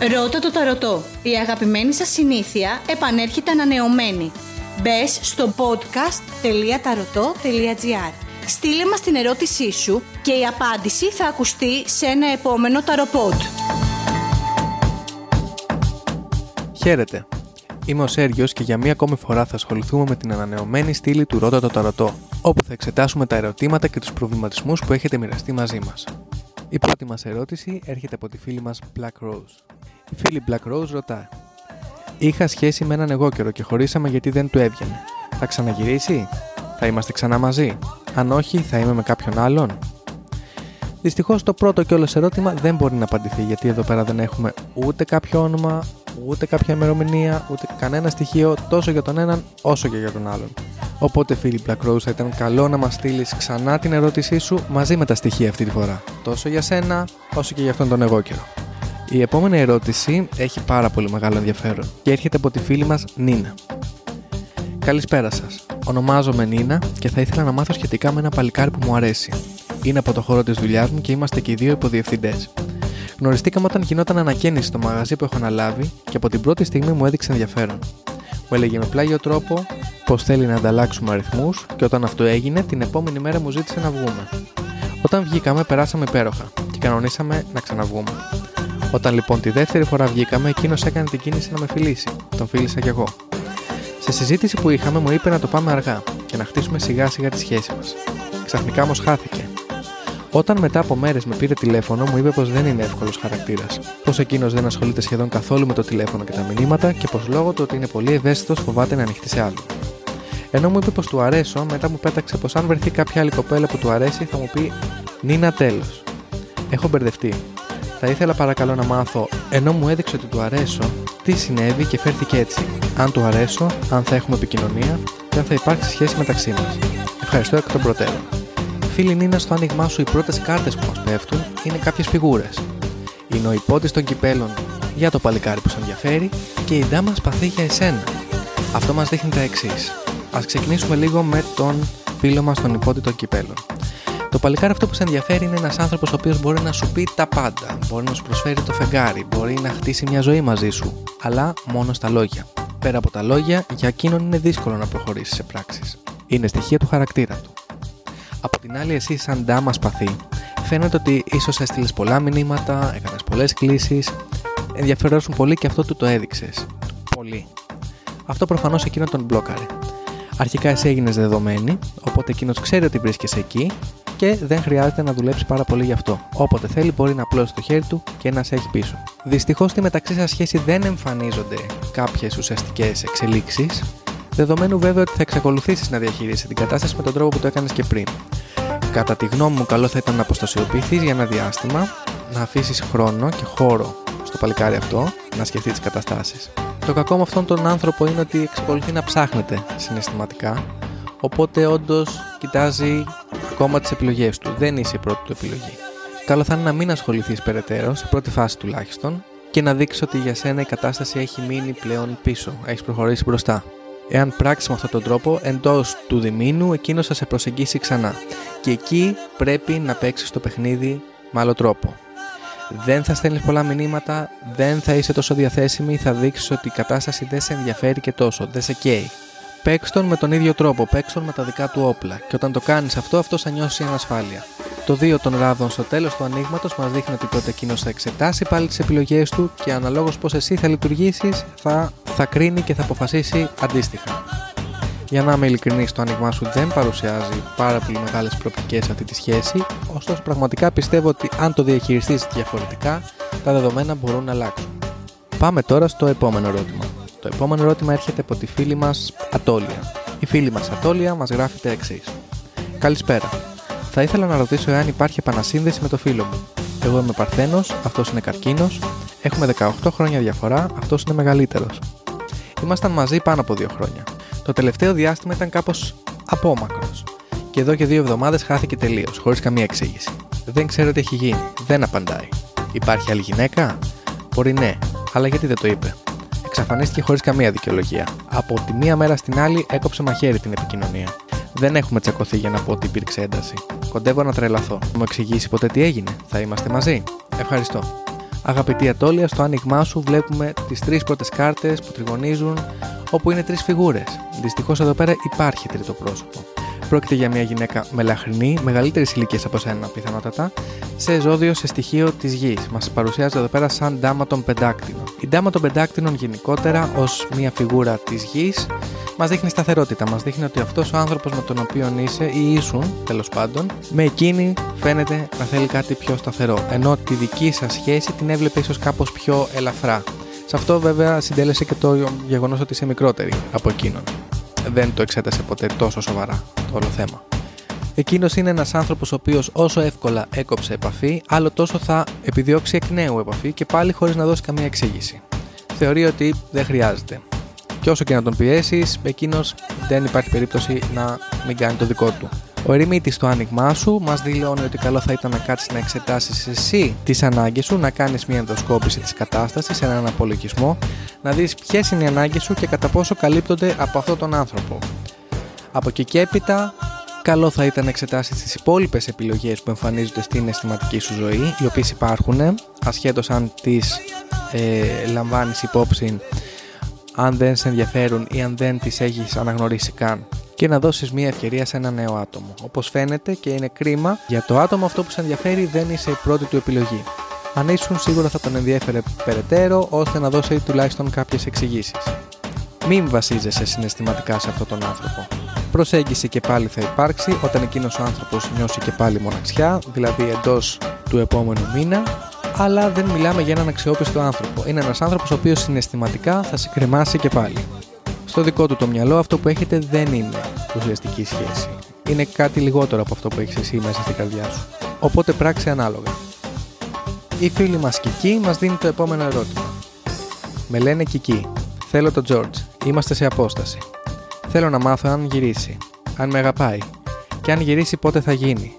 Ρώτα το ταρωτό. Η αγαπημένη σας συνήθεια επανέρχεται ανανεωμένη. Μπες στο podcast.tarotot.gr Στείλε μας την ερώτησή σου και η απάντηση θα ακουστεί σε ένα επόμενο ταροπότ. Χαίρετε. Είμαι ο Σέργιος και για μία ακόμη φορά θα ασχοληθούμε με την ανανεωμένη στήλη του Ρώτα το Ταρωτό, όπου θα εξετάσουμε τα ερωτήματα και τους προβληματισμούς που έχετε μοιραστεί μαζί μας. Η πρώτη μας ερώτηση έρχεται από τη φίλη μας Black Rose. Η φίλη Black Rose ρωτά Είχα σχέση με έναν εγώ καιρό και χωρίσαμε γιατί δεν του έβγαινε. Θα ξαναγυρίσει; Θα είμαστε ξανά μαζί; Αν όχι, θα είμαι με κάποιον άλλον; Δυστυχώς το πρώτο και όλο ερώτημα δεν μπορεί να απαντηθεί γιατί εδώ πέρα δεν έχουμε ούτε κάποιο όνομα, ούτε κάποια ημερομηνία, ούτε κανένα στοιχείο τόσο για τον έναν όσο και για τον άλλον. Οπότε φίλοι Black Rose θα ήταν καλό να μας στείλεις ξανά την ερώτησή σου μαζί με τα στοιχεία αυτή τη φορά. Τόσο για σένα όσο και για αυτόν τον εγώ καιρό. Η επόμενη ερώτηση έχει πάρα πολύ μεγάλο ενδιαφέρον και έρχεται από τη φίλη μας Νίνα. Καλησπέρα σας. Ονομάζομαι Νίνα και θα ήθελα να μάθω σχετικά με ένα παλικάρι που μου αρέσει. Είναι από το χώρο της δουλειάς μου και είμαστε και οι δύο υποδιευθυντές. Γνωριστήκαμε όταν γινόταν ανακαίνιση στο μαγαζί που έχω αναλάβει και από την πρώτη στιγμή μου έδειξε ενδιαφέρον. Μου έλεγε με πλάγιο τρόπο πως θέλει να ανταλλάξουμε αριθμούς και όταν αυτό έγινε, την επόμενη μέρα μου ζήτησε να βγούμε. Όταν βγήκαμε, περάσαμε υπέροχα και κανονίσαμε να ξαναβγούμε. Όταν λοιπόν τη δεύτερη φορά βγήκαμε, εκείνος έκανε την κίνηση να με φιλήσει. Τον φίλησα κι εγώ. Σε συζήτηση που είχαμε, μου είπε να το πάμε αργά και να χτίσουμε σιγά σιγά τη σχέση μας. Ξαφνικά όμως χάθηκε. Όταν μετά από μέρες με πήρε τηλέφωνο, μου είπε πως δεν είναι εύκολος χαρακτήρας. Πως εκείνος δεν ασχολείται σχεδόν καθόλου με το τηλέφωνο και τα μηνύματα και πως λόγω του ότι είναι πολύ ευαίσθητος φοβάται να ανοιχτεί σε άλλο. Ενώ μου είπε πως του αρέσω, μετά μου πέταξε πως αν βρεθεί κάποια άλλη κοπέλα που του αρέσει θα μου πει Νίνα τέλος. Έχω μπερδευτεί. Θα ήθελα παρακαλώ να μάθω, ενώ μου έδειξε ότι του αρέσω, τι συνέβη και φέρθηκε έτσι. Αν του αρέσω, αν θα έχουμε επικοινωνία και αν θα υπάρξει σχέση μεταξύ μας. Ευχαριστώ εκ των προτέρων. Φίλη Νίνα, στο άνοιγμά σου οι πρώτες κάρτες που μας πέφτουν είναι κάποιες φιγούρες. Είναι ο υπότη των κυπέλων για το παλικάρι που σε ενδιαφέρει και η ντάμα σπαθεί για εσένα. Αυτό μας δείχνει τα εξής. Α ξεκινήσουμε λίγο με τον φίλο μας τον υπότη των κυπέλων. Το παλικάρι αυτό που σε ενδιαφέρει είναι ένας άνθρωπος ο οποίος μπορεί να σου πει τα πάντα. Μπορεί να σου προσφέρει το φεγγάρι, μπορεί να χτίσει μια ζωή μαζί σου. Αλλά μόνο στα λόγια. Πέρα από τα λόγια, για εκείνον είναι δύσκολο να προχωρήσεις σε πράξεις. Είναι στοιχεία του χαρακτήρα του. Από την άλλη, εσύ, σαν ντάμα σπαθή, φαίνεται ότι ίσως έστειλες πολλά μηνύματα, έκανες πολλές κλήσεις, ενδιαφερόσουν πολύ και αυτό του το έδειξες. Πολύ. Αυτό προφανώς εκείνο τον μπλόκαρε. Αρχικά εσύ έγινες δεδομένη, οπότε εκείνος ξέρει ότι βρίσκεσαι εκεί και δεν χρειάζεται να δουλέψει πάρα πολύ γι' αυτό. Όποτε θέλει, μπορεί να απλώσει το χέρι του και να σε έχει πίσω. Δυστυχώς στη μεταξύ σας σχέση δεν εμφανίζονται κάποιες ουσιαστικές εξελίξεις, δεδομένου βέβαια ότι θα εξακολουθήσεις να διαχειρίσει την κατάσταση με τον τρόπο που το έκανες και πριν. Κατά τη γνώμη μου, καλό θα ήταν να αποστασιοποιηθείς για ένα διάστημα, να αφήσεις χρόνο και χώρο στο παλικάρι αυτό, να σκεφτεί τις καταστάσεις. Το κακό με αυτόν τον άνθρωπο είναι ότι εξακολουθεί να ψάχνεται συναισθηματικά, οπότε όντως κοιτάζει ακόμα τις επιλογές του. Δεν είσαι η πρώτη του επιλογή. Καλό θα είναι να μην ασχοληθείς περαιτέρω, σε πρώτη φάση τουλάχιστον, και να δείξεις ότι για σένα η κατάσταση έχει μείνει πλέον πίσω, έχεις προχωρήσει μπροστά. Εάν πράξεις με αυτόν τον τρόπο, εντός του διμήνου εκείνος θα σε προσεγγίσει ξανά. Και εκεί πρέπει να παίξεις το παιχνίδι με άλλο τρόπο. Δεν θα στέλνεις πολλά μηνύματα, δεν θα είσαι τόσο διαθέσιμη, θα δείξεις ότι η κατάσταση δεν σε ενδιαφέρει και τόσο, δεν σε καίει. Παίξ τον με τον ίδιο τρόπο, παίξ τον με τα δικά του όπλα. Και όταν το κάνεις αυτό, αυτό θα νιώσει ανασφάλεια. Το 2 των ράδων στο τέλος του ανοίγματος μας δείχνει ότι τότε εκείνος θα εξετάσει πάλι τις επιλογές του και αναλόγως πώς εσύ θα λειτουργήσεις, θα, θα κρίνει και θα αποφασίσει αντίστοιχα. Για να είμαι ειλικρινής, το άνοιγμά σου δεν παρουσιάζει πάρα πολύ μεγάλες προοπτικές σε αυτή τη σχέση, ωστόσο πραγματικά πιστεύω ότι αν το διαχειριστείς διαφορετικά, τα δεδομένα μπορούν να αλλάξουν. Πάμε τώρα στο επόμενο ερώτημα. Το επόμενο ερώτημα έρχεται από τη φίλη μας Ατόλια. Η φίλη μας Ατόλια μας γράφει τα εξής. Καλησπέρα. Θα ήθελα να ρωτήσω εάν υπάρχει επανασύνδεση με το φίλο μου. Εγώ είμαι Παρθένος, αυτός είναι καρκίνος, έχουμε 18 χρόνια διαφορά, αυτός είναι μεγαλύτερος. Ήμασταν μαζί πάνω από 2 χρόνια. Το τελευταίο διάστημα ήταν κάπως απόμακρος. Και εδώ και δύο εβδομάδες χάθηκε τελείως, χωρίς καμία εξήγηση. Δεν ξέρω τι έχει γίνει, δεν απαντάει. Υπάρχει άλλη γυναίκα; Μπορεί ναι, αλλά γιατί δεν το είπε; Εξαφανίστηκε χωρίς καμία δικαιολογία. Από τη μία μέρα στην άλλη έκοψε μαχαίρι την επικοινωνία. Δεν έχουμε τσακωθεί για να πω ότι υπήρξε ένταση. Κοντεύω να τρελαθώ. Μου εξηγήσει ποτέ τι έγινε. Θα είμαστε μαζί. Ευχαριστώ. Αγαπητή Ατόλια, στο άνοιγμά σου βλέπουμε τις τρεις πρώτες κάρτες που τριγωνίζουν, όπου είναι τρεις φιγούρες. Δυστυχώς εδώ πέρα υπάρχει τρίτο πρόσωπο. Πρόκειται για μια γυναίκα μελαχρινή, μεγαλύτερης ηλικίας από σένα πιθανότατα, σε ζώδιο σε στοιχείο της γης. Μας παρουσιάζεται εδώ πέρα σαν ντάμα των πεντάκτηνων. Η ντάμα των πεντάκτηνων γενικότερα ως μια φιγούρα της γης μας δείχνει σταθερότητα. Μας δείχνει ότι αυτός ο άνθρωπος με τον οποίο είσαι ή ήσουν τέλος πάντων, με εκείνη φαίνεται να θέλει κάτι πιο σταθερό. Ενώ τη δική σας σχέση την έβλεπε ίσως κάπως πιο ελαφρά. Σε αυτό βέβαια συντέλεσε και το γεγονός ότι είσαι μικρότερη από εκείνον δεν το εξέτασε ποτέ τόσο σοβαρά το όλο θέμα. Εκείνος είναι ένας άνθρωπος ο οποίος όσο εύκολα έκοψε επαφή, άλλο τόσο θα επιδιώξει εκ νέου επαφή και πάλι χωρίς να δώσει καμία εξήγηση. Θεωρεί ότι δεν χρειάζεται. Και όσο και να τον πιέσεις, εκείνος δεν υπάρχει περίπτωση να μην κάνει το δικό του. Ο ερημίτης στο άνοιγμά σου μας δηλώνει ότι καλό θα ήταν να κάτσεις να εξετάσεις εσύ τις ανάγκες σου, να κάνεις μια ενδοσκόπηση της κατάστασης, έναν απολογισμό, να δεις ποιες είναι οι ανάγκες σου και κατά πόσο καλύπτονται από αυτόν τον άνθρωπο. Από εκεί και έπειτα, καλό θα ήταν να εξετάσεις τις υπόλοιπες επιλογές που εμφανίζονται στην αισθηματική σου ζωή, οι οποίες υπάρχουν, ασχέτως αν τις ε, λαμβάνεις υπόψη αν δεν σε ενδιαφέρουν ή αν δεν τις έχεις αναγνωρίσει καν και να δώσεις μια ευκαιρία σε ένα νέο άτομο. Όπως φαίνεται και είναι κρίμα, για το άτομο αυτό που σε ενδιαφέρει δεν είσαι η πρώτη του επιλογή. Αν ήσουν σίγουρα θα τον ενδιαφέρε περαιτέρω ώστε να δώσει τουλάχιστον κάποιες εξηγήσεις. Μην βασίζεσαι συναισθηματικά σε αυτόν τον άνθρωπο. Προσέγγιση και πάλι θα υπάρξει όταν εκείνος ο άνθρωπος νιώσει και πάλι μοναξιά, δηλαδή εντός του επόμενου μήνα, αλλά δεν μιλάμε για έναν αξιόπιστο άνθρωπο. Είναι ένας άνθρωπος ο οποίος συναισθηματικά θα σε κρεμάσει και πάλι. Στο δικό του το μυαλό αυτό που έχετε δεν είναι ουσιαστική σχέση. Είναι κάτι λιγότερο από αυτό που έχεις εσύ μέσα στην καρδιά σου. Οπότε πράξε ανάλογα. Η φίλη μας Κική μας δίνει το επόμενο ερώτημα. Με λένε Κική. Θέλω τον George. Είμαστε σε απόσταση. Θέλω να μάθω αν γυρίσει. Αν με αγαπάει. Και αν γυρίσει πότε θα γίνει.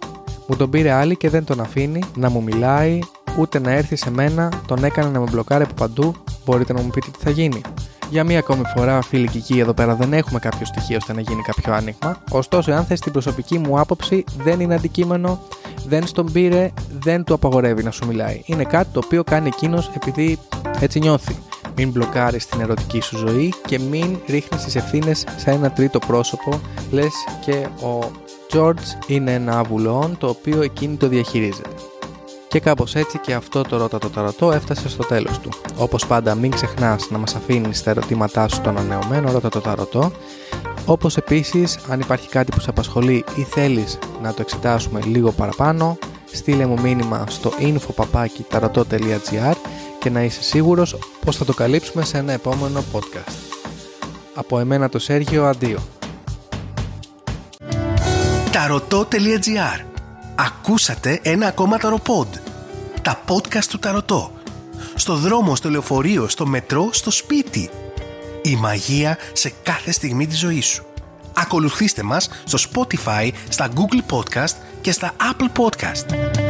Μου τον πήρε άλλη και δεν τον αφήνει να μου μιλάει, ούτε να έρθει σε μένα, τον έκανε να με μπλοκάρει από παντού. Μπορείτε να μου πείτε τι θα γίνει. Για μία ακόμη φορά, φίλοι και εδώ πέρα δεν έχουμε κάποιο στοιχείο ώστε να γίνει κάποιο άνοιγμα. Ωστόσο, αν θες την προσωπική μου άποψη, δεν είναι αντικείμενο, δεν στον πήρε, δεν του απαγορεύει να σου μιλάει. Είναι κάτι το οποίο κάνει εκείνος επειδή έτσι νιώθει. Μην μπλοκάρεις την ερωτική σου ζωή και μην ρίχνεις τις ευθύνες σε ένα τρίτο πρόσωπο, λες και ο George είναι ένα αβουλόν το οποίο εκείνη το διαχειρίζεται. Και κάπως έτσι και αυτό το ρώτα το ταρωτό έφτασε στο τέλος του. Όπως πάντα μην ξεχνάς να μας αφήνεις τα ερωτήματά σου στο ανανεωμένο ρώτα το ταρωτό. Όπως επίσης αν υπάρχει κάτι που σε απασχολεί ή θέλεις να το εξετάσουμε λίγο παραπάνω, στείλε μου μήνυμα στο info.tarotot.gr και να είσαι σίγουρος πως θα το καλύψουμε σε ένα επόμενο podcast. Από εμένα το Σέργιο, αντίο. Tarotot.gr Ακούσατε ένα ακόμα ταροπόντ. Τα podcast του Ταρωτό. Στο δρόμο, στο λεωφορείο, στο μετρό, στο σπίτι. Η μαγεία σε κάθε στιγμή της ζωής σου. Ακολουθήστε μας στο Spotify, στα Google Podcast και στα Apple Podcast.